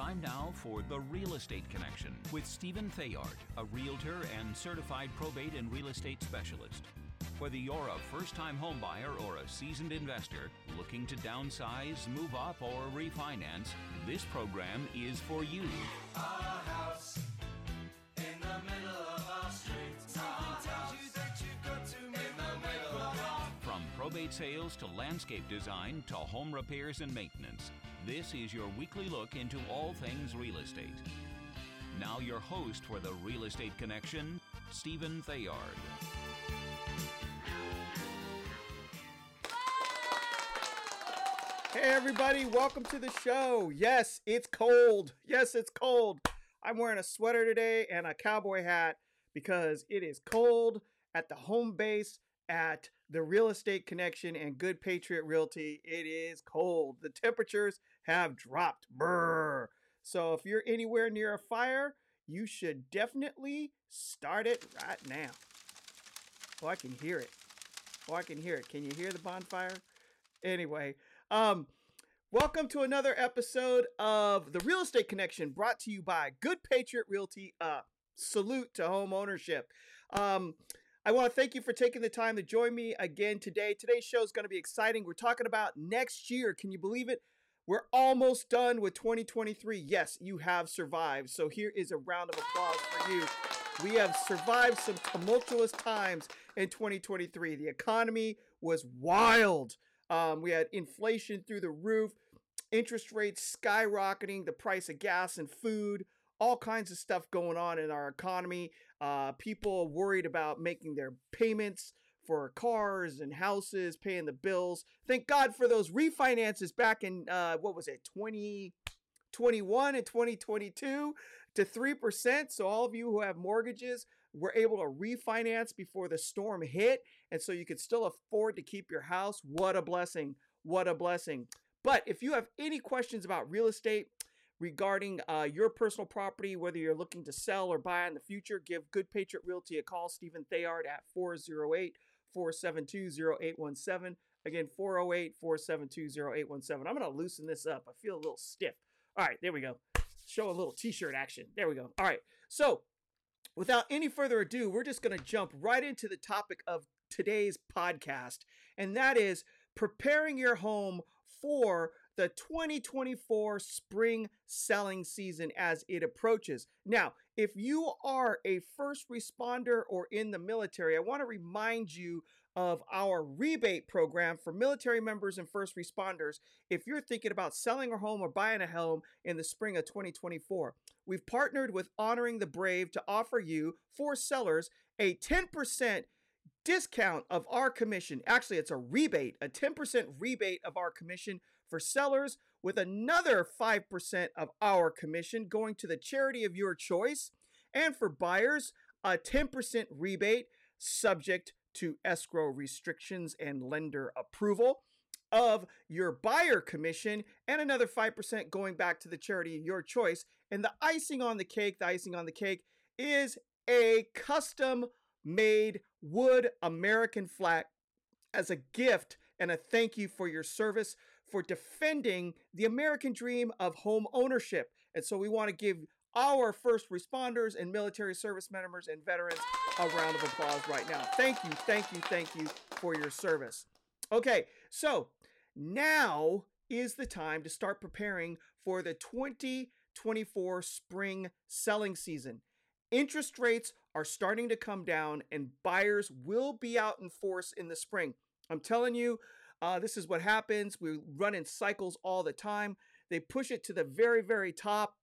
Time now for The Real Estate Connection with Stephen Theard, a realtor and certified probate and real estate specialist. Whether you're a first time homebuyer or a seasoned investor looking to downsize, move up, or refinance, this program is for you. Our house in the middle of our street. Something tells you that you've got to move in the middle of our From probate sales to landscape design to home repairs and maintenance, this is your weekly look into all things real estate. Now, your host for the Real Estate Connection, Stephen Theard. Hey, everybody, welcome to the show. Yes, it's cold. Yes, it's cold. I'm wearing a sweater today and a cowboy hat because it is cold at the home base at the Real Estate Connection and Good Patriot Realty. It is cold. The temperatures have dropped. Brr. So if you're anywhere near a fire, you should definitely start it right now. Oh, I can hear it. Oh, I can hear it. Can you hear the bonfire? Anyway, um, welcome to another episode of the Real Estate Connection, brought to you by Good Patriot Realty. Uh, salute to home ownership. Um, I want to thank you for taking the time to join me again today. Today's show is going to be exciting. We're talking about next year. Can you believe it? We're almost done with 2023. Yes, you have survived. So here is a round of applause for you. We have survived some tumultuous times in 2023. The economy was wild. Um, we had inflation through the roof, interest rates skyrocketing, the price of gas and food, all kinds of stuff going on in our economy. Uh, people worried about making their payments for cars and houses, paying the bills. Thank God for those refinances back in, uh, what was it, 2021 and 2022 to 3%. So, all of you who have mortgages were able to refinance before the storm hit. And so you could still afford to keep your house. What a blessing. What a blessing. But if you have any questions about real estate, regarding uh, your personal property, whether you're looking to sell or buy in the future, give Good Patriot Realty a call. Stephen Theard at 408 472 0817. Again, 408 472 0817. I'm going to loosen this up. I feel a little stiff. All right, there we go. Show a little t shirt action. There we go. All right. So, without any further ado, we're just going to jump right into the topic of today's podcast, and that is preparing your home for the 2024 spring selling season as it approaches. Now, if you are a first responder or in the military, I want to remind you of our rebate program for military members and first responders if you're thinking about selling a home or buying a home in the spring of 2024. We've partnered with Honoring the Brave to offer you, for sellers, a 10% discount of our commission. Actually, it's a rebate, a 10% rebate of our commission for sellers, with another 5% of our commission going to the charity of your choice. And for buyers, a 10% rebate subject to escrow restrictions and lender approval of your buyer commission and another 5% going back to the charity of your choice. And the icing on the cake, the icing on the cake is a custom made wood American flag as a gift and a thank you for your service for defending the American dream of home ownership. And so we want to give our first responders and military service members and veterans a round of applause right now. Thank you, thank you, thank you for your service. Okay, so now is the time to start preparing for the 2024 spring selling season. Interest rates are starting to come down, and buyers will be out in force in the spring. I'm telling you, uh, this is what happens. We run in cycles all the time. They push it to the very, very top,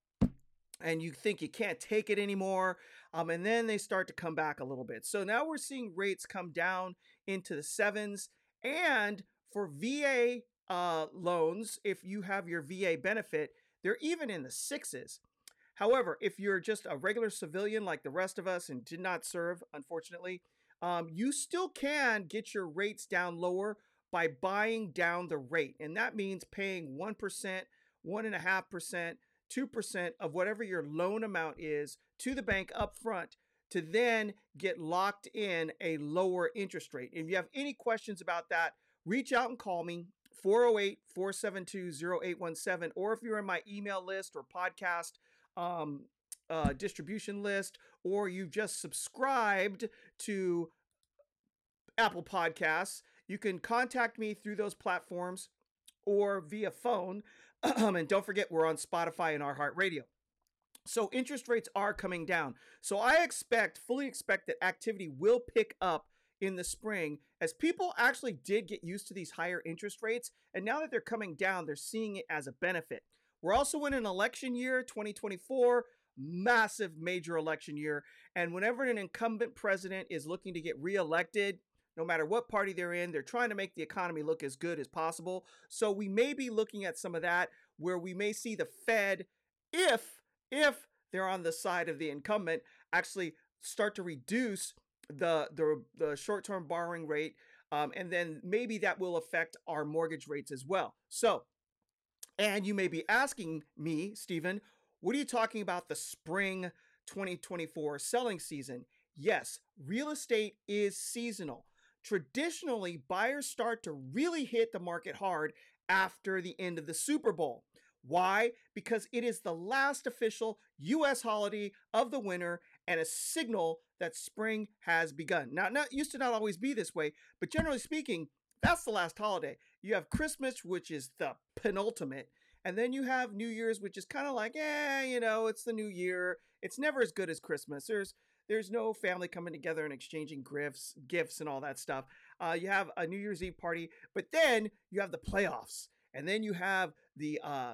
and you think you can't take it anymore. Um, and then they start to come back a little bit. So now we're seeing rates come down into the sevens. And for VA uh, loans, if you have your VA benefit, they're even in the sixes. However, if you're just a regular civilian like the rest of us and did not serve, unfortunately, um, you still can get your rates down lower by buying down the rate. And that means paying 1%, 1.5%, 2% of whatever your loan amount is to the bank up front to then get locked in a lower interest rate. If you have any questions about that, reach out and call me 408 472 0817. Or if you're in my email list or podcast um, uh, distribution list, or you've just subscribed to Apple Podcasts, you can contact me through those platforms or via phone. and don't forget, we're on Spotify and iHeartRadio. So interest rates are coming down. So I expect, fully expect that activity will pick up in the spring as people actually did get used to these higher interest rates. And now that they're coming down, they're seeing it as a benefit. We're also in an election year, 2024, massive major election year. And whenever an incumbent president is looking to get reelected, no matter what party they're in, they're trying to make the economy look as good as possible. So we may be looking at some of that where we may see the Fed, if if they're on the side of the incumbent, actually start to reduce the the, the short-term borrowing rate, um, and then maybe that will affect our mortgage rates as well. So, and you may be asking me, Stephen, what are you talking about the spring 2024 selling season? Yes, real estate is seasonal. Traditionally, buyers start to really hit the market hard after the end of the Super Bowl. Why? Because it is the last official U.S. holiday of the winter and a signal that spring has begun. Now, not used to not always be this way, but generally speaking, that's the last holiday. You have Christmas, which is the penultimate, and then you have New Year's, which is kind of like, eh, you know, it's the new year. It's never as good as Christmas. There's there's no family coming together and exchanging gifts, gifts and all that stuff. Uh, you have a New Year's Eve party, but then you have the playoffs, and then you have the uh,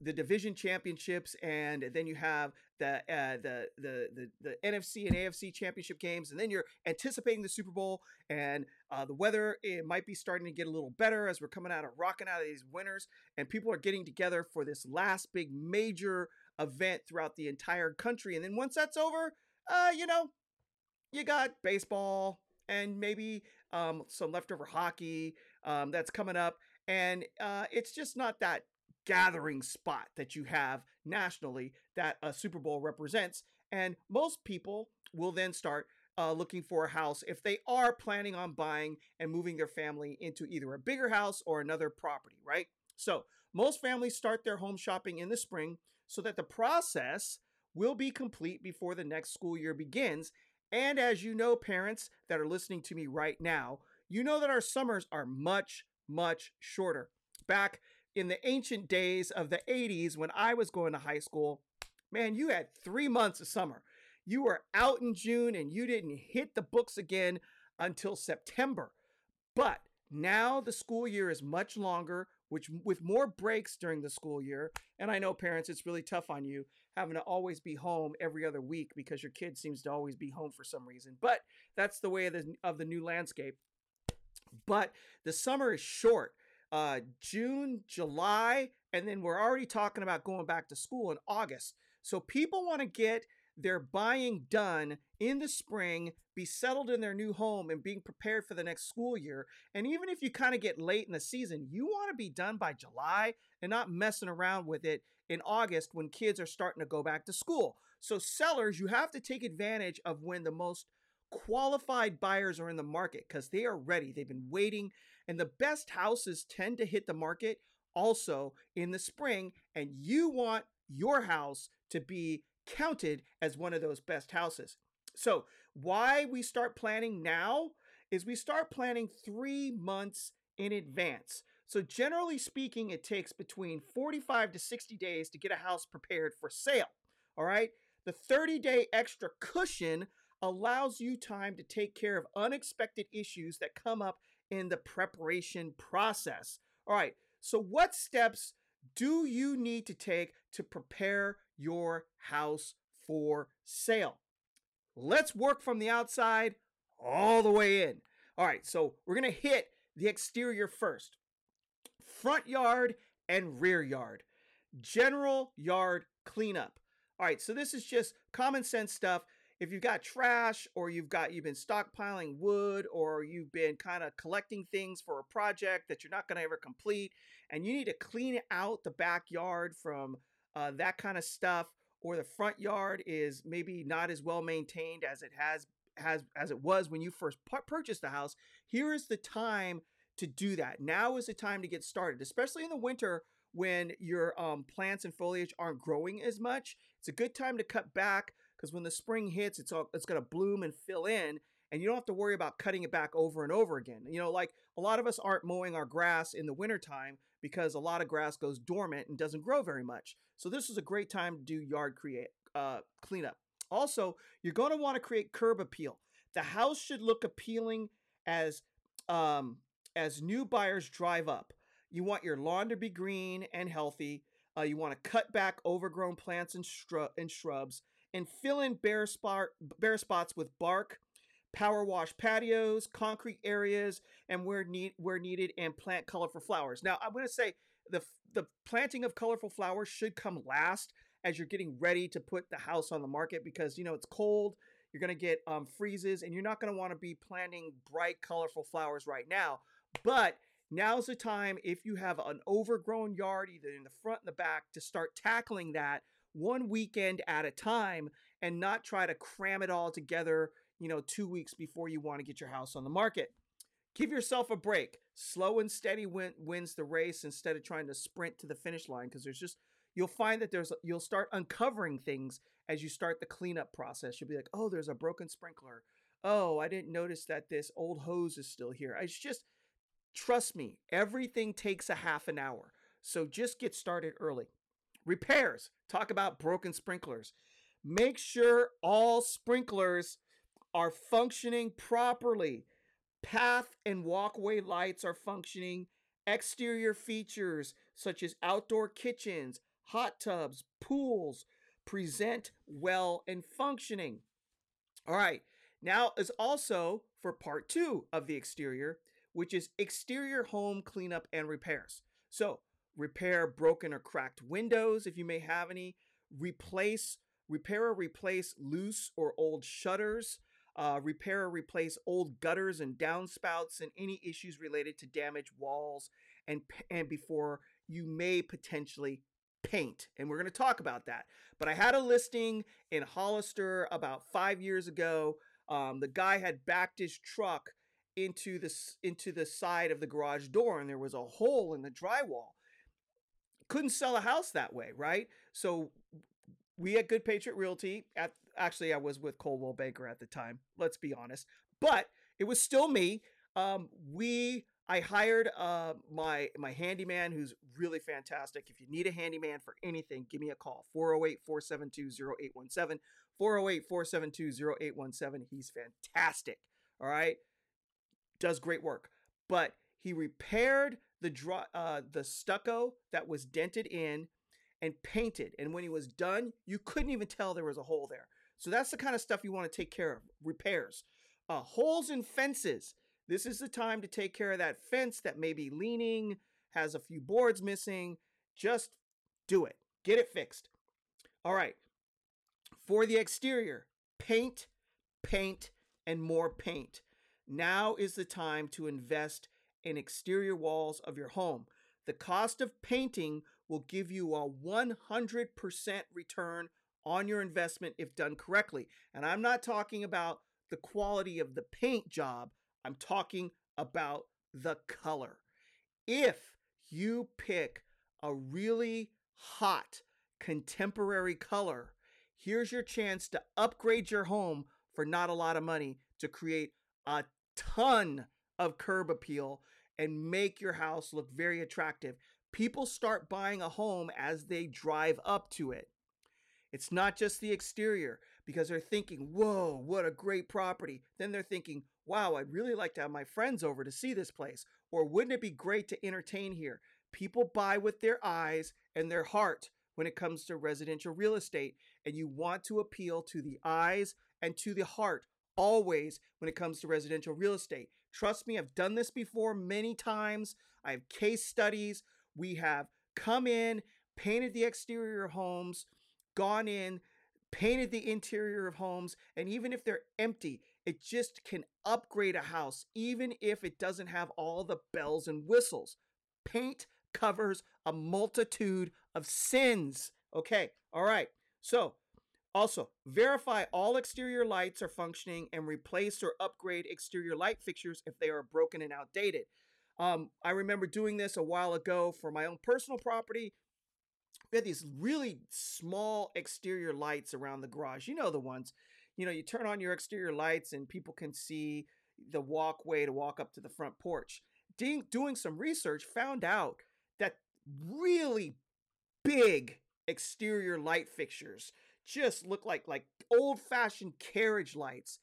the division championships, and then you have the, uh, the the the the NFC and AFC championship games, and then you're anticipating the Super Bowl, and uh, the weather it might be starting to get a little better as we're coming out of rocking out of these winters, and people are getting together for this last big major event throughout the entire country, and then once that's over, uh, you know, you got baseball and maybe um, some leftover hockey um, that's coming up, and uh, it's just not that gathering spot that you have nationally that a Super Bowl represents. And most people will then start uh, looking for a house if they are planning on buying and moving their family into either a bigger house or another property, right? So, most families start their home shopping in the spring so that the process will be complete before the next school year begins. And as you know, parents that are listening to me right now, you know that our summers are much, much shorter. Back in the ancient days of the 80s when I was going to high school, man, you had three months of summer. You were out in June and you didn't hit the books again until September. But now the school year is much longer, which with more breaks during the school year. And I know parents, it's really tough on you having to always be home every other week because your kid seems to always be home for some reason. But that's the way of the, of the new landscape. But the summer is short uh, June, July, and then we're already talking about going back to school in August. So people want to get their buying done in the spring, be settled in their new home, and being prepared for the next school year. And even if you kind of get late in the season, you want to be done by July and not messing around with it in August when kids are starting to go back to school. So, sellers, you have to take advantage of when the most qualified buyers are in the market because they are ready. They've been waiting and the best houses tend to hit the market also in the spring. And you want your house to be counted as one of those best houses. So, why we start planning now is we start planning three months in advance. So, generally speaking, it takes between 45 to 60 days to get a house prepared for sale. All right. The 30 day extra cushion allows you time to take care of unexpected issues that come up in the preparation process. All right, so what steps do you need to take to prepare your house for sale? Let's work from the outside all the way in. All right, so we're gonna hit the exterior first front yard and rear yard, general yard cleanup. All right, so this is just common sense stuff if you've got trash or you've got you've been stockpiling wood or you've been kind of collecting things for a project that you're not going to ever complete and you need to clean out the backyard from uh, that kind of stuff or the front yard is maybe not as well maintained as it has has as it was when you first purchased the house here is the time to do that. Now is the time to get started, especially in the winter when your um, plants and foliage aren't growing as much. It's a good time to cut back because when the spring hits, it's all it's going to bloom and fill in, and you don't have to worry about cutting it back over and over again. You know, like a lot of us aren't mowing our grass in the wintertime because a lot of grass goes dormant and doesn't grow very much. So this is a great time to do yard create uh, cleanup. Also, you're going to want to create curb appeal. The house should look appealing as um, as new buyers drive up. You want your lawn to be green and healthy. Uh, you want to cut back overgrown plants and, shrub- and shrubs and fill in bare, spot- bare spots with bark, power wash patios, concrete areas, and where need where needed, and plant colorful flowers. Now, I'm going to say the the planting of colorful flowers should come last as you're getting ready to put the house on the market because you know it's cold. You're going to get um, freezes, and you're not going to want to be planting bright, colorful flowers right now. But now's the time if you have an overgrown yard, either in the front and the back, to start tackling that one weekend at a time and not try to cram it all together, you know, two weeks before you want to get your house on the market. Give yourself a break. Slow and steady win- wins the race instead of trying to sprint to the finish line because there's just you'll find that there's you'll start uncovering things as you start the cleanup process. You'll be like, "Oh, there's a broken sprinkler. Oh, I didn't notice that this old hose is still here." It's just trust me, everything takes a half an hour. So just get started early. Repairs. Talk about broken sprinklers. Make sure all sprinklers are functioning properly. Path and walkway lights are functioning. Exterior features such as outdoor kitchens, hot tubs, pools present well and functioning. All right, now is also for part two of the exterior, which is exterior home cleanup and repairs. So, repair broken or cracked windows if you may have any, replace, repair or replace loose or old shutters, uh, repair or replace old gutters and downspouts, and any issues related to damaged walls, and and before you may potentially paint. And we're going to talk about that. But I had a listing in Hollister about five years ago. Um, the guy had backed his truck into the into the side of the garage door, and there was a hole in the drywall. Couldn't sell a house that way, right? So we at Good Patriot Realty. At actually, I was with Coldwell Banker at the time. Let's be honest, but it was still me. Um, we I hired uh, my my handyman who's really fantastic. If you need a handyman for anything, give me a call 408-472-0817. 408-472-0817. He's fantastic. All right? Does great work. But he repaired the draw uh, the stucco that was dented in and painted. And when he was done, you couldn't even tell there was a hole there. So that's the kind of stuff you want to take care of. Repairs. Uh, holes in fences. This is the time to take care of that fence that may be leaning, has a few boards missing. Just do it. Get it fixed. All right. For the exterior, paint, paint, and more paint. Now is the time to invest in exterior walls of your home. The cost of painting will give you a 100% return on your investment if done correctly. And I'm not talking about the quality of the paint job, I'm talking about the color. If you pick a really hot contemporary color, here's your chance to upgrade your home for not a lot of money to create a ton of curb appeal and make your house look very attractive. People start buying a home as they drive up to it. It's not just the exterior because they're thinking, whoa, what a great property. Then they're thinking, wow, I'd really like to have my friends over to see this place. Or wouldn't it be great to entertain here? People buy with their eyes and their heart when it comes to residential real estate. And you want to appeal to the eyes and to the heart always when it comes to residential real estate. Trust me, I've done this before many times. I have case studies. We have come in, painted the exterior homes, gone in, painted the interior of homes, and even if they're empty, it just can upgrade a house, even if it doesn't have all the bells and whistles. Paint covers a multitude of sins. Okay, all right. So, also, verify all exterior lights are functioning and replace or upgrade exterior light fixtures if they are broken and outdated. Um, I remember doing this a while ago for my own personal property. We had these really small exterior lights around the garage. You know the ones. You know, you turn on your exterior lights and people can see the walkway to walk up to the front porch. Doing, doing some research, found out that really big exterior light fixtures just look like like old-fashioned carriage lights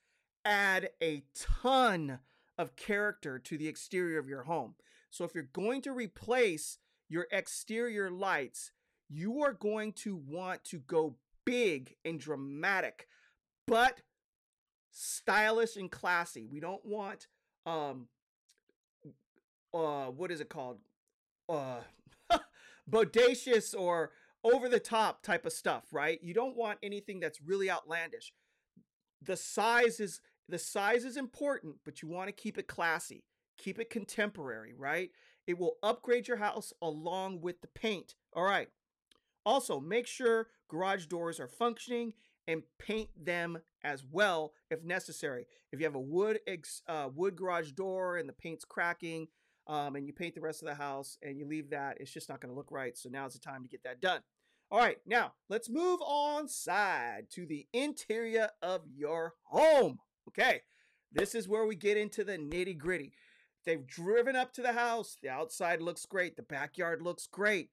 add a ton of character to the exterior of your home. So if you're going to replace your exterior lights, you are going to want to go big and dramatic, but stylish and classy. We don't want um uh what is it called? Uh bodacious or over the top type of stuff, right? You don't want anything that's really outlandish. The size is the size is important, but you want to keep it classy, keep it contemporary, right? It will upgrade your house along with the paint. All right. Also, make sure garage doors are functioning and paint them as well if necessary. If you have a wood ex, uh, wood garage door and the paint's cracking, um, and you paint the rest of the house and you leave that, it's just not going to look right. So now's the time to get that done. All right, now let's move on side to the interior of your home. Okay, this is where we get into the nitty gritty. They've driven up to the house. The outside looks great. The backyard looks great.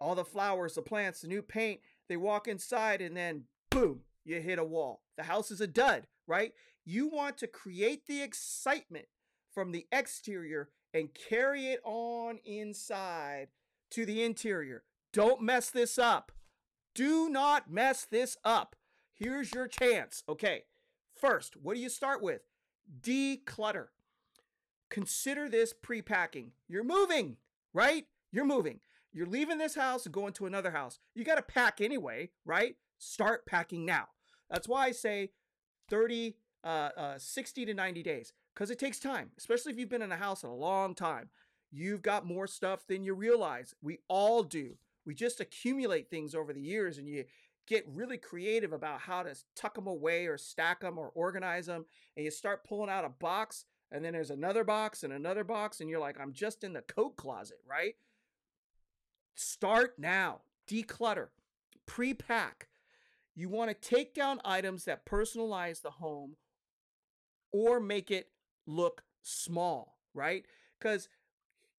All the flowers, the plants, the new paint. They walk inside and then boom, you hit a wall. The house is a dud, right? You want to create the excitement from the exterior and carry it on inside to the interior. Don't mess this up. Do not mess this up. Here's your chance. Okay, first, what do you start with? Declutter. Consider this pre packing. You're moving, right? You're moving. You're leaving this house and going to another house. You got to pack anyway, right? Start packing now. That's why I say 30, uh, uh, 60 to 90 days because it takes time, especially if you've been in a house in a long time. You've got more stuff than you realize. We all do. We just accumulate things over the years and you get really creative about how to tuck them away or stack them or organize them. And you start pulling out a box and then there's another box and another box and you're like, I'm just in the coat closet, right? Start now. Declutter. Pre pack. You want to take down items that personalize the home or make it look small, right? Because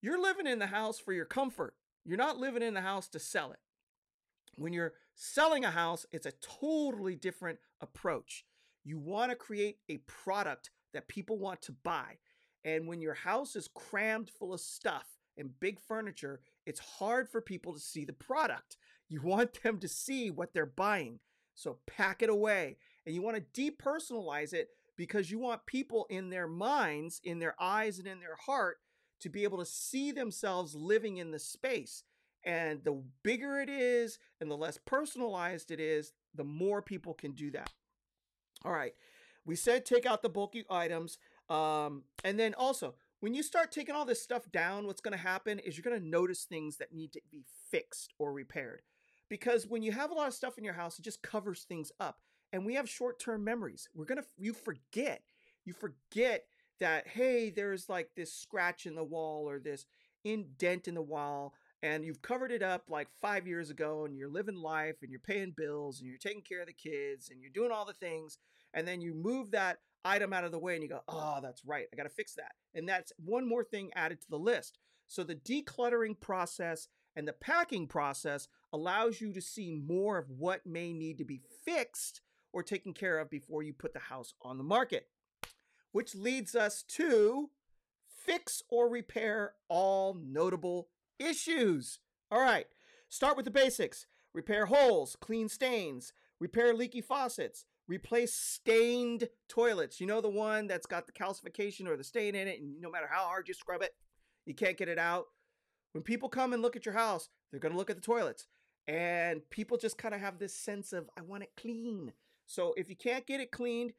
you're living in the house for your comfort. You're not living in the house to sell it. When you're selling a house, it's a totally different approach. You want to create a product that people want to buy. And when your house is crammed full of stuff and big furniture, it's hard for people to see the product. You want them to see what they're buying. So pack it away. And you want to depersonalize it because you want people in their minds, in their eyes, and in their heart to be able to see themselves living in the space. And the bigger it is and the less personalized it is, the more people can do that. All right. We said take out the bulky items. Um, and then also, when you start taking all this stuff down, what's going to happen is you're going to notice things that need to be fixed or repaired. Because when you have a lot of stuff in your house, it just covers things up and we have short-term memories. We're gonna you forget. You forget that hey, there's like this scratch in the wall or this indent in the wall, and you've covered it up like five years ago, and you're living life and you're paying bills and you're taking care of the kids and you're doing all the things, and then you move that item out of the way and you go, oh, that's right, I got to fix that. And that's one more thing added to the list. So the decluttering process and the packing process allows you to see more of what may need to be fixed or taken care of before you put the house on the market. Which leads us to fix or repair all notable issues. All right, start with the basics repair holes, clean stains, repair leaky faucets, replace stained toilets. You know, the one that's got the calcification or the stain in it, and no matter how hard you scrub it, you can't get it out. When people come and look at your house, they're going to look at the toilets. And people just kind of have this sense of, I want it clean. So if you can't get it cleaned,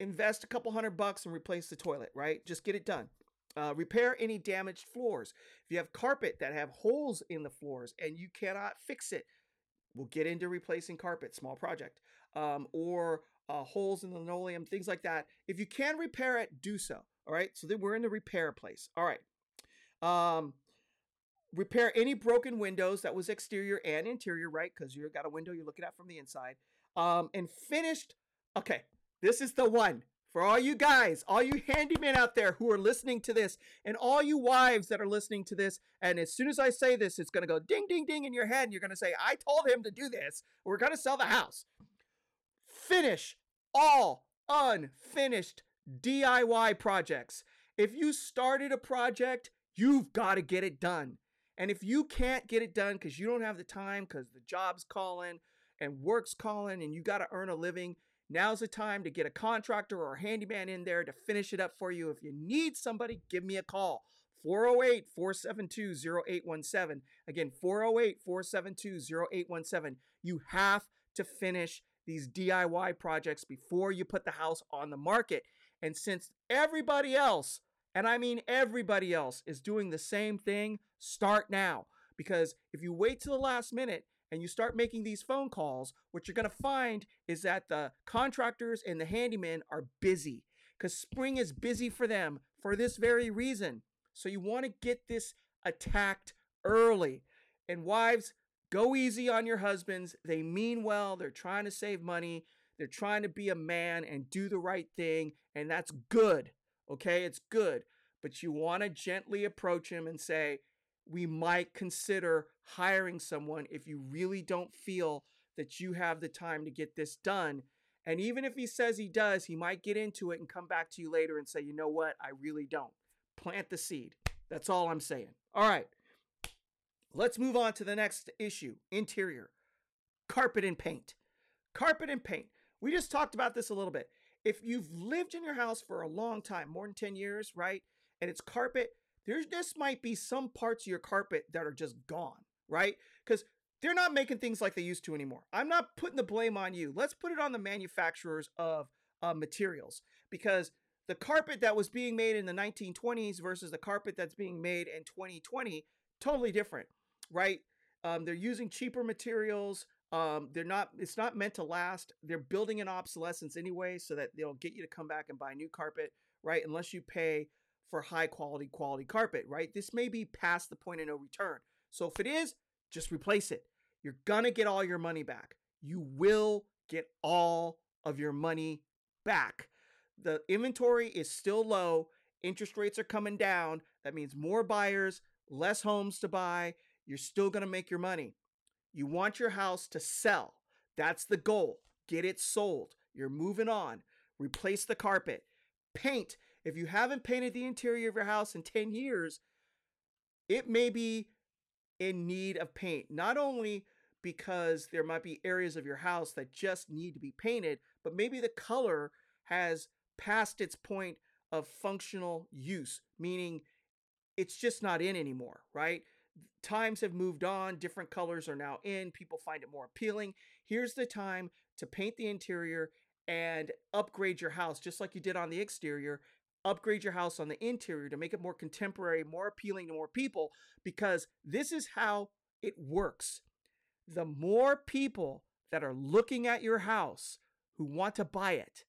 invest a couple hundred bucks and replace the toilet, right? Just get it done. Uh, repair any damaged floors. If you have carpet that have holes in the floors and you cannot fix it, we'll get into replacing carpet, small project, um, or uh, holes in the linoleum, things like that. If you can repair it, do so. All right. So then we're in the repair place. All right. Um, repair any broken windows that was exterior and interior, right? Because you've got a window you're looking at from the inside. Um, and finished. Okay, this is the one for all you guys, all you handymen out there who are listening to this, and all you wives that are listening to this. And as soon as I say this, it's going to go ding, ding, ding in your head. And you're going to say, I told him to do this. We're going to sell the house. Finish all unfinished DIY projects. If you started a project, you've got to get it done. And if you can't get it done because you don't have the time, because the job's calling and work's calling and you got to earn a living, now's the time to get a contractor or a handyman in there to finish it up for you. If you need somebody, give me a call. 408 472 0817. Again, 408 472 0817. You have to finish these DIY projects before you put the house on the market. And since everybody else, and I mean everybody else, is doing the same thing, start now. Because if you wait till the last minute and you start making these phone calls, what you're going to find is that the contractors and the handymen are busy because spring is busy for them for this very reason. So you want to get this attacked early. And wives, go easy on your husbands. They mean well, they're trying to save money, they're trying to be a man and do the right thing, and that's good. Okay, it's good. But you want to gently approach him and say, we might consider hiring someone if you really don't feel that you have the time to get this done. And even if he says he does, he might get into it and come back to you later and say, you know what, I really don't. Plant the seed. That's all I'm saying. All right. Let's move on to the next issue interior carpet and paint. Carpet and paint. We just talked about this a little bit. If you've lived in your house for a long time, more than 10 years, right? And it's carpet, there's just might be some parts of your carpet that are just gone, right? Because they're not making things like they used to anymore. I'm not putting the blame on you. Let's put it on the manufacturers of uh, materials because the carpet that was being made in the 1920s versus the carpet that's being made in 2020 totally different right um, they're using cheaper materials um, they're not it's not meant to last they're building in obsolescence anyway so that they'll get you to come back and buy new carpet right unless you pay for high quality quality carpet right this may be past the point of no return so if it is just replace it you're gonna get all your money back you will get all of your money back the inventory is still low. Interest rates are coming down. That means more buyers, less homes to buy. You're still going to make your money. You want your house to sell. That's the goal. Get it sold. You're moving on. Replace the carpet. Paint. If you haven't painted the interior of your house in 10 years, it may be in need of paint. Not only because there might be areas of your house that just need to be painted, but maybe the color has passed its point of functional use, meaning it's just not in anymore, right? Times have moved on, different colors are now in, people find it more appealing. Here's the time to paint the interior and upgrade your house just like you did on the exterior. Upgrade your house on the interior to make it more contemporary, more appealing to more people, because this is how it works. The more people that are looking at your house who want to buy it,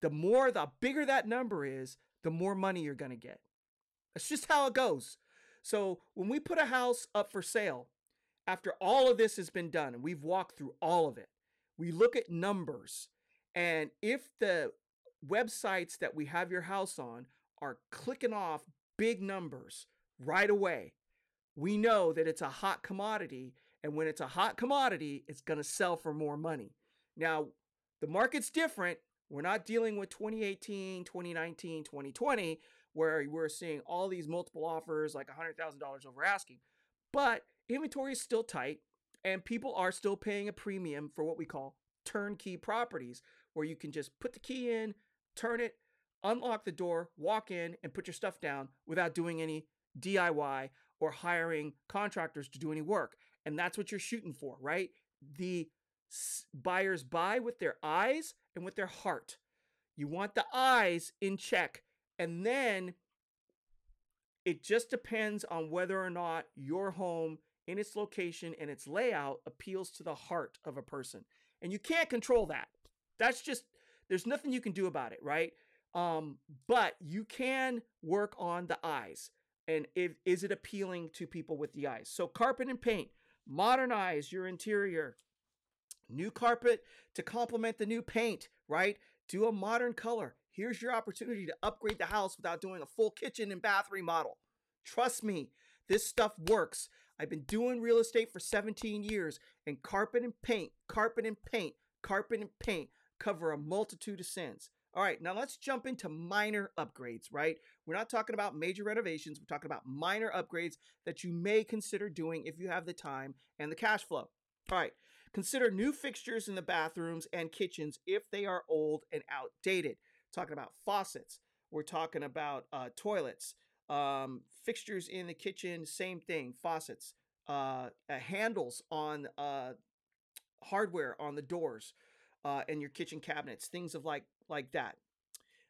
the more, the bigger that number is, the more money you're going to get. That's just how it goes. So when we put a house up for sale, after all of this has been done, and we've walked through all of it, we look at numbers. And if the websites that we have your house on are clicking off big numbers right away, we know that it's a hot commodity. And when it's a hot commodity, it's going to sell for more money. Now, the market's different. We're not dealing with 2018, 2019, 2020, where we're seeing all these multiple offers like $100,000 over asking. But inventory is still tight, and people are still paying a premium for what we call turnkey properties, where you can just put the key in, turn it, unlock the door, walk in, and put your stuff down without doing any DIY or hiring contractors to do any work. And that's what you're shooting for, right? The buyers buy with their eyes and with their heart. You want the eyes in check. And then it just depends on whether or not your home in its location and its layout appeals to the heart of a person. And you can't control that. That's just there's nothing you can do about it, right? Um, but you can work on the eyes. and if is it appealing to people with the eyes? So carpet and paint, modernize your interior. New carpet to complement the new paint, right? Do a modern color. Here's your opportunity to upgrade the house without doing a full kitchen and bath remodel. Trust me, this stuff works. I've been doing real estate for 17 years, and carpet and paint, carpet and paint, carpet and paint cover a multitude of sins. All right, now let's jump into minor upgrades, right? We're not talking about major renovations, we're talking about minor upgrades that you may consider doing if you have the time and the cash flow. All right, consider new fixtures in the bathrooms and kitchens if they are old and outdated. Talking about faucets, we're talking about uh, toilets, um, fixtures in the kitchen, same thing, faucets, uh, uh, handles on uh, hardware on the doors uh, and your kitchen cabinets, things of like like that,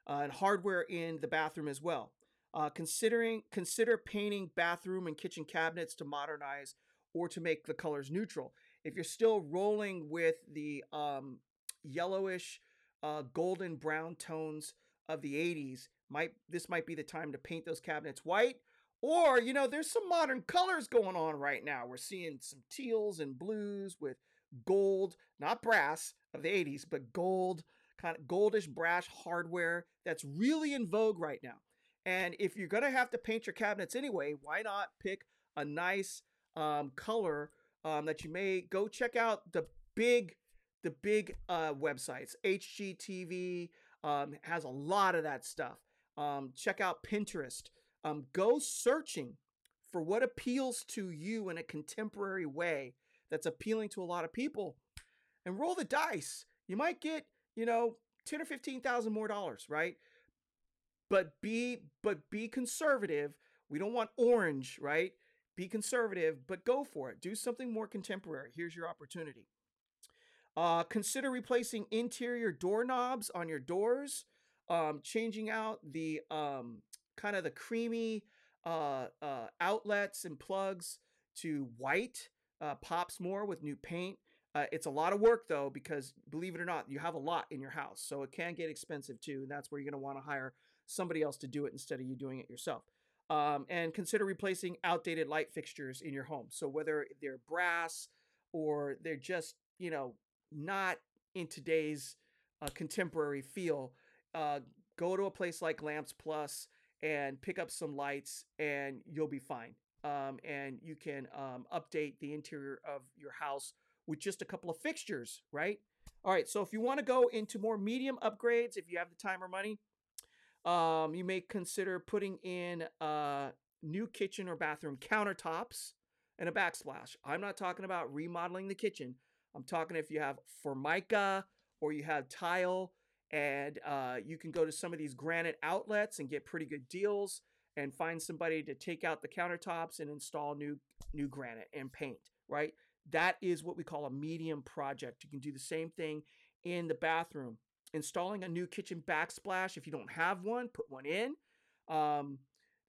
uh, and hardware in the bathroom as well. Uh, considering consider painting bathroom and kitchen cabinets to modernize or to make the colors neutral. If you're still rolling with the um, yellowish, uh, golden brown tones of the 80s, might this might be the time to paint those cabinets white. Or you know, there's some modern colors going on right now. We're seeing some teals and blues with gold, not brass of the 80s, but gold, kind of goldish brash hardware that's really in vogue right now. And if you're going to have to paint your cabinets anyway, why not pick a nice um, color um, that you may go check out the big the big uh, websites. HGTV um, has a lot of that stuff. Um, check out Pinterest. Um, go searching for what appeals to you in a contemporary way that's appealing to a lot of people and roll the dice. You might get, you know, 10 or 15,000 more dollars, right? But be but be conservative. We don't want orange, right? Be conservative, but go for it. Do something more contemporary. Here's your opportunity. Uh, consider replacing interior doorknobs on your doors, um, changing out the um, kind of the creamy uh, uh, outlets and plugs to white uh, pops more with new paint. Uh, it's a lot of work though, because believe it or not, you have a lot in your house, so it can get expensive too, and that's where you're going to want to hire somebody else to do it instead of you doing it yourself. Um, and consider replacing outdated light fixtures in your home. So whether they're brass or they're just you know not in today's uh, contemporary feel, uh, go to a place like Lamps Plus and pick up some lights, and you'll be fine um, and you can um, update the interior of your house with just a couple of fixtures, right? All right, so if you want to go into more medium upgrades, if you have the time or money, um, you may consider putting in uh, new kitchen or bathroom countertops and a backsplash. I'm not talking about remodeling the kitchen. I'm talking if you have formica or you have tile, and uh, you can go to some of these granite outlets and get pretty good deals and find somebody to take out the countertops and install new new granite and paint, right? That is what we call a medium project. You can do the same thing in the bathroom. Installing a new kitchen backsplash if you don't have one, put one in. Um,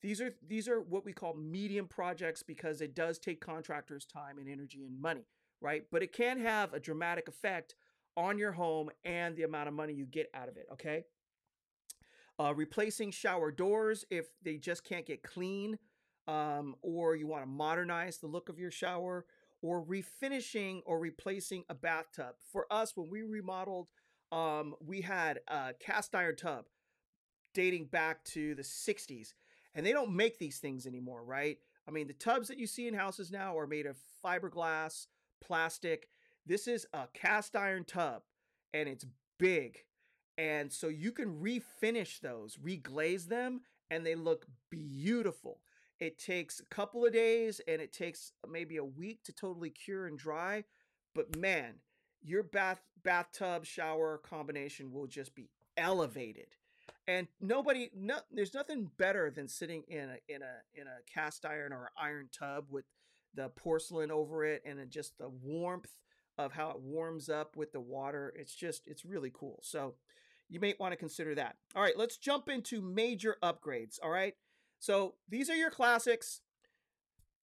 these are these are what we call medium projects because it does take contractors time and energy and money, right? But it can have a dramatic effect on your home and the amount of money you get out of it, okay? uh, replacing shower doors if they just can't get clean, um, or you want to modernize the look of your shower, or refinishing or replacing a bathtub. For us, when we remodeled, um, we had a cast iron tub dating back to the 60s, and they don't make these things anymore, right? I mean, the tubs that you see in houses now are made of fiberglass, plastic. This is a cast iron tub, and it's big and so you can refinish those, reglaze them, and they look beautiful. It takes a couple of days and it takes uh, maybe a week to totally cure and dry. But man, your bath bathtub shower combination will just be elevated. And nobody no there's nothing better than sitting in a in a in a cast iron or iron tub with the porcelain over it and just the warmth of how it warms up with the water. It's just it's really cool. So you may want to consider that. All right, let's jump into major upgrades. All right, so these are your classics.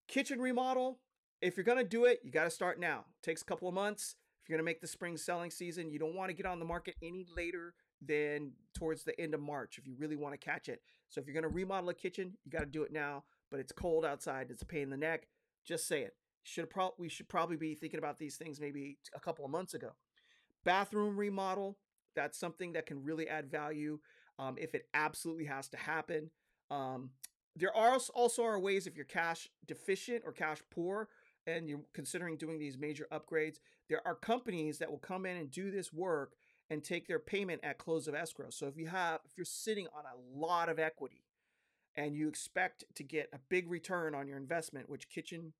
Kitchen remodel. If you're going to do it, you got to start now. It takes a couple of months. If you're going to make the spring selling season, you don't want to get on the market any later than towards the end of March if you really want to catch it. So if you're going to remodel a kitchen, you got to do it now but it's cold outside. It's a pain in the neck. Just say it. Should pro- we should probably be thinking about these things maybe a couple of months ago. Bathroom remodel. That's something that can really add value um, if it absolutely has to happen. Um, there are also are ways if you're cash deficient or cash poor and you're considering doing these major upgrades. There are companies that will come in and do this work and take their payment at close of escrow. So if you have if you're sitting on a lot of equity and you expect to get a big return on your investment, which kitchen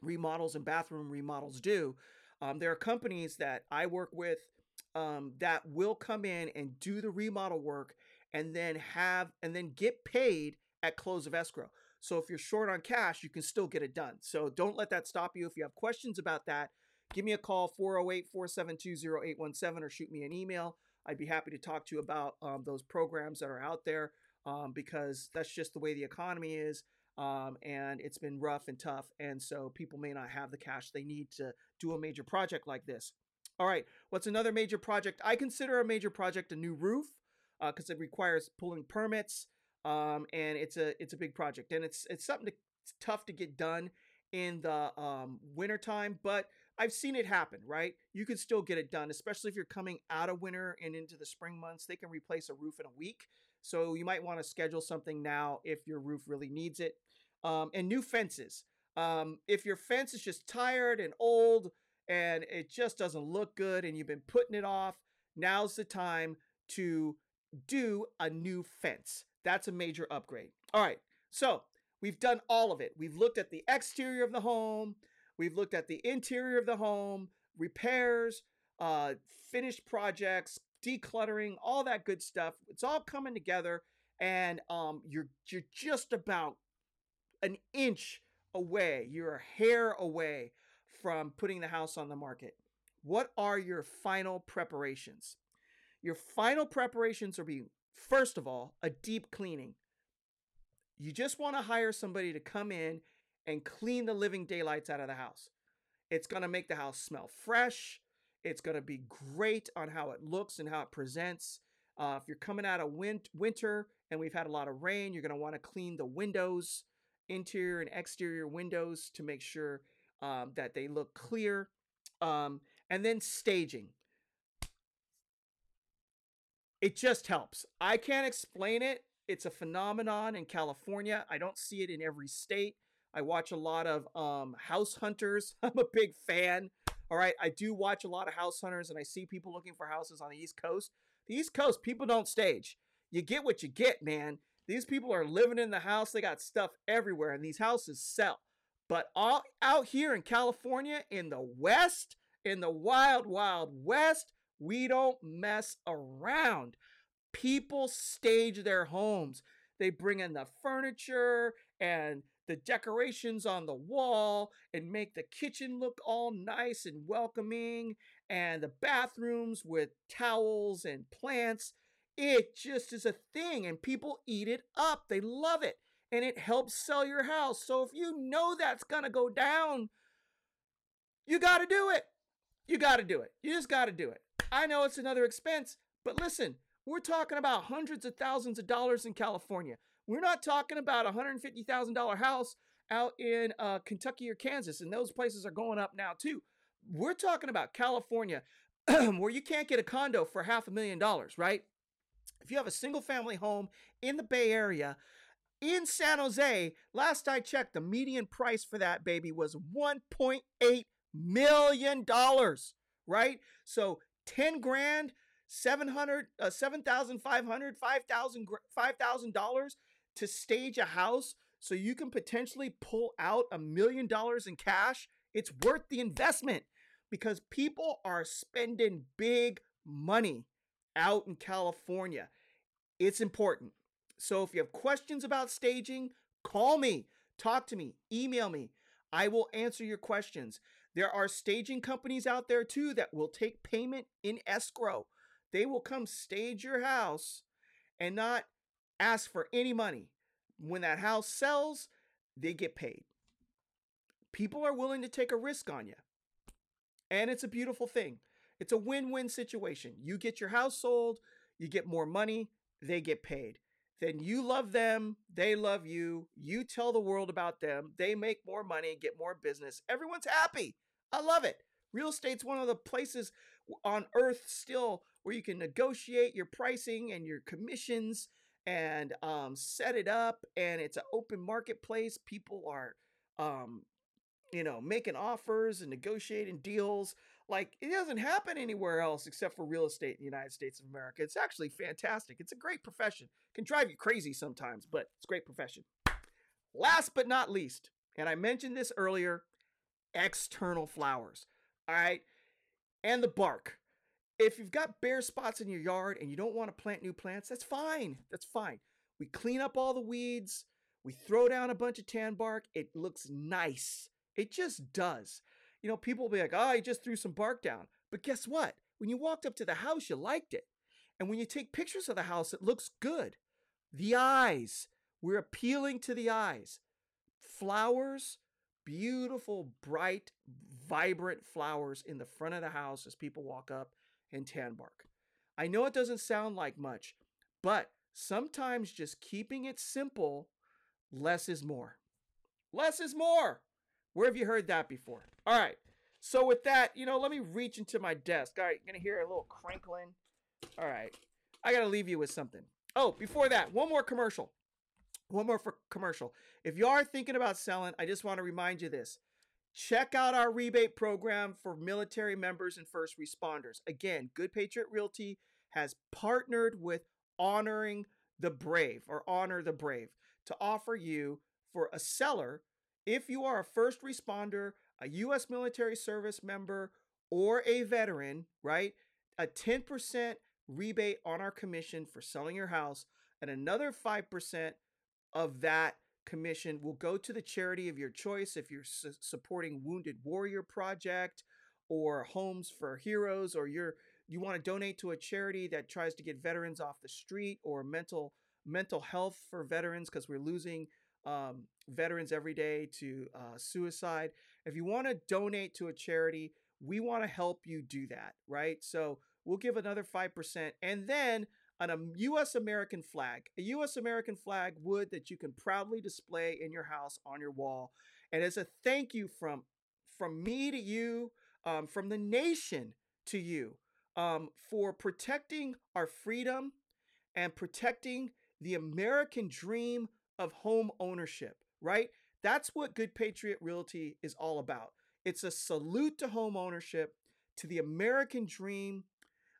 remodels and bathroom remodels do, um, there are companies that I work with um, that will come in and do the remodel work and then have and then get paid at close of escrow. So if you're short on cash, you can still get it done. So don't let that stop you. If you have questions about that, give me a call 408 472 0817 or shoot me an email. I'd be happy to talk to you about um, those programs that are out there um, because that's just the way the economy is. Um, and it's been rough and tough. And so people may not have the cash they need to do a major project like this. All right, what's another major project? I consider a major project a new roof because uh, it requires pulling permits, um, and it's a it's a big project, and it's it's something to, it's tough to get done in the um, wintertime, but I've seen it happen, right? You can still get it done, especially if you're coming out of winter and into the spring months. They can replace a roof in a week. So you might want to schedule something now if your roof really needs it. Um, and new fences. Um, if your fence is just tired and old and it just doesn't look good and you've been putting it off, now's the time to do a new fence. That's a major upgrade. All right. So we've done all of it. We've looked at the exterior of the home. We've looked at the interior of the home, repairs, uh, finished projects, decluttering, all that good stuff. It's all coming together, and um, you're you're just about an inch away. You're a hair away from putting the house on the market. What are your final preparations? Your final preparations are being first of all a deep cleaning. You just want to hire somebody to come in and clean the living daylights out of the house. It's going to make the house smell fresh. It's going to be great on how it looks and how it presents. Uh, if you're coming out of win- winter and we've had a lot of rain, you're going to want to clean the windows, interior and exterior windows to make sure um, that they look clear. Um, and then staging. It just helps. I can't explain it. It's a phenomenon in California. I don't see it in every state. I watch a lot of um, house hunters. I'm a big fan. All right, I do watch a lot of house hunters, and I see people looking for houses on the East Coast. The East Coast, people don't stage. You get what you get, man. These people are living in the house. They got stuff everywhere, and these houses sell. But all out here in California, in the West, in the wild, wild West, we don't mess around. People stage their homes. They bring in the furniture and the decorations on the wall and make the kitchen look all nice and welcoming and the bathrooms with towels and plants. It just is a thing and people eat it up. They love it and it helps sell your house. So if you know that's going to go down, you got to do it. You got to do it. You just got to do it. I know it's another expense, but listen, we're talking about hundreds of thousands of dollars in California. We're not talking about a $150,000 house out in uh, Kentucky or Kansas, and those places are going up now too. We're talking about California, where you can't get a condo for half a million dollars, right? If you have a single family home in the Bay Area, in San Jose, last I checked, the median price for that baby was $1.8 million, right? So 10 grand, 700, uh, 7,500, 5,000, $5,000 to stage a house so you can potentially pull out a million dollars in cash, it's worth the investment because people are spending big money out in California. It's important. So if you have questions about staging, call me, talk to me, email me. I will answer your questions. There are staging companies out there too that will take payment in escrow. They will come stage your house and not ask for any money. When that house sells, they get paid. People are willing to take a risk on you. And it's a beautiful thing. It's a win win situation. You get your house sold, you get more money, they get paid. Then you love them, they love you, you tell the world about them, they make more money, and get more business. Everyone's happy. I love it. Real estate's one of the places on earth still where you can negotiate your pricing and your commissions and um, set it up and it's an open marketplace people are um, you know making offers and negotiating deals like it doesn't happen anywhere else except for real estate in the united states of america it's actually fantastic it's a great profession can drive you crazy sometimes but it's a great profession last but not least and i mentioned this earlier external flowers all right and the bark if you've got bare spots in your yard and you don't want to plant new plants, that's fine. That's fine. We clean up all the weeds. We throw down a bunch of tan bark. It looks nice. It just does. You know, people will be like, oh, I just threw some bark down. But guess what? When you walked up to the house, you liked it. And when you take pictures of the house, it looks good. The eyes. We're appealing to the eyes. Flowers, beautiful, bright, vibrant flowers in the front of the house as people walk up and tan bark. I know it doesn't sound like much, but sometimes just keeping it simple, less is more. Less is more. Where have you heard that before? All right. So with that, you know, let me reach into my desk. All right, you're gonna hear a little crinkling. All right. I gotta leave you with something. Oh, before that, one more commercial. One more for commercial. If you are thinking about selling, I just want to remind you this. Check out our rebate program for military members and first responders. Again, Good Patriot Realty has partnered with Honoring the Brave or Honor the Brave to offer you for a seller if you are a first responder, a U.S. military service member, or a veteran, right? A 10% rebate on our commission for selling your house, and another 5% of that commission will go to the charity of your choice if you're su- supporting Wounded Warrior Project or Homes for Heroes or you're you want to donate to a charity that tries to get veterans off the street or mental mental health for veterans because we're losing um, veterans every day to uh, suicide. If you want to donate to a charity, we want to help you do that, right? So we'll give another 5%. And then on a U.S. American flag, a U.S. American flag wood that you can proudly display in your house on your wall. And as a thank you from from me to you, um, from the nation to you, um, for protecting our freedom and protecting the American dream of home ownership. Right? That's what Good Patriot Realty is all about. It's a salute to home ownership, to the American dream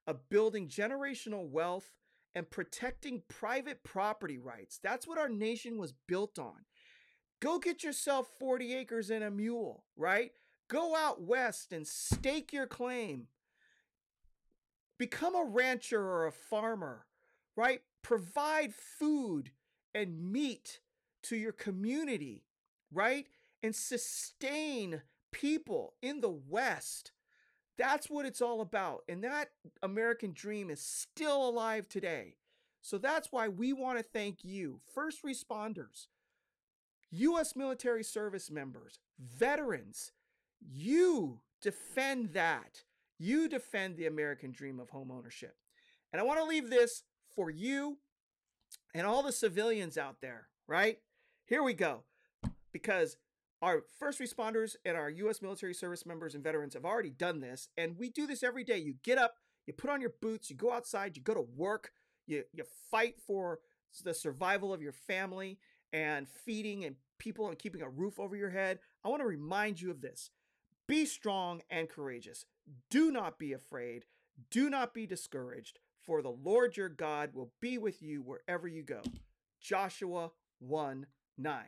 of building generational wealth and protecting private property rights. That's what our nation was built on. Go get yourself 40 acres and a mule, right? Go out west and stake your claim. Become a rancher or a farmer, right? Provide food and meat to your community, right? And sustain people in the West that's what it's all about. And that American dream is still alive today. So that's why we want to thank you, first responders, U.S. military service members, veterans. You defend that. You defend the American dream of home ownership. And I want to leave this for you and all the civilians out there, right? Here we go. Because our first responders and our U.S. military service members and veterans have already done this, and we do this every day. You get up, you put on your boots, you go outside, you go to work, you you fight for the survival of your family and feeding and people and keeping a roof over your head. I want to remind you of this: be strong and courageous. Do not be afraid. Do not be discouraged, for the Lord your God will be with you wherever you go. Joshua 1 9.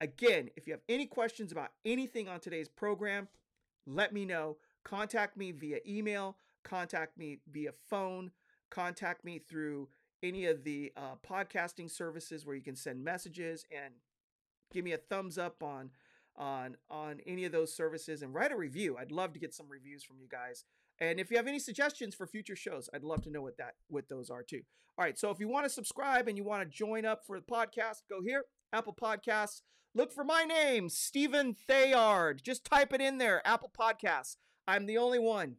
Again, if you have any questions about anything on today's program, let me know. Contact me via email, contact me via phone, contact me through any of the uh, podcasting services where you can send messages and give me a thumbs up on on on any of those services and write a review. I'd love to get some reviews from you guys. And if you have any suggestions for future shows, I'd love to know what that what those are too. All right, so if you want to subscribe and you want to join up for the podcast, go here, Apple Podcasts. Look for my name, Stephen Theard. Just type it in there, Apple Podcasts. I'm the only one.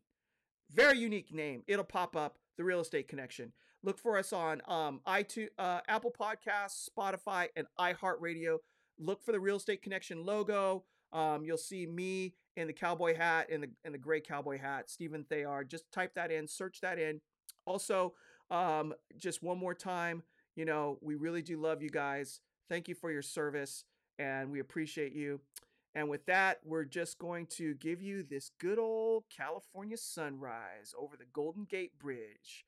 Very unique name. It'll pop up. The Real Estate Connection. Look for us on um, iTunes, uh, Apple Podcasts, Spotify, and iHeartRadio. Look for the Real Estate Connection logo. Um, you'll see me in the cowboy hat and the in the gray cowboy hat, Stephen Theard. Just type that in, search that in. Also, um, just one more time, you know, we really do love you guys. Thank you for your service, and we appreciate you. And with that, we're just going to give you this good old California sunrise over the Golden Gate Bridge.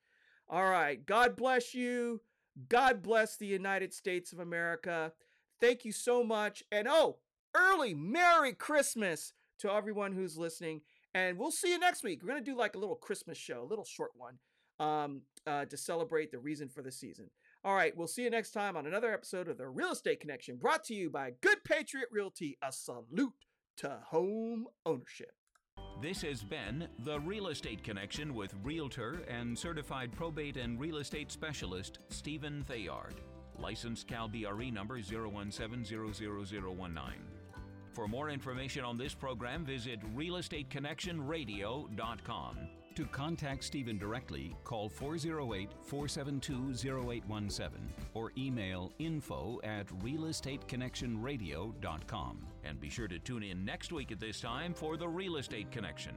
All right. God bless you. God bless the United States of America. Thank you so much. And oh, early Merry Christmas to everyone who's listening. And we'll see you next week. We're going to do like a little Christmas show, a little short one um, uh, to celebrate the reason for the season. All right, we'll see you next time on another episode of the Real Estate Connection brought to you by Good Patriot Realty. A salute to home ownership. This has been The Real Estate Connection with Realtor and Certified Probate and Real Estate Specialist Stephen Theard. Licensed Cal BRE number 0170019. For more information on this program, visit realestateconnectionradio.com. To contact Stephen directly, call 408 472 0817 or email info at realestateconnectionradio.com. And be sure to tune in next week at this time for The Real Estate Connection.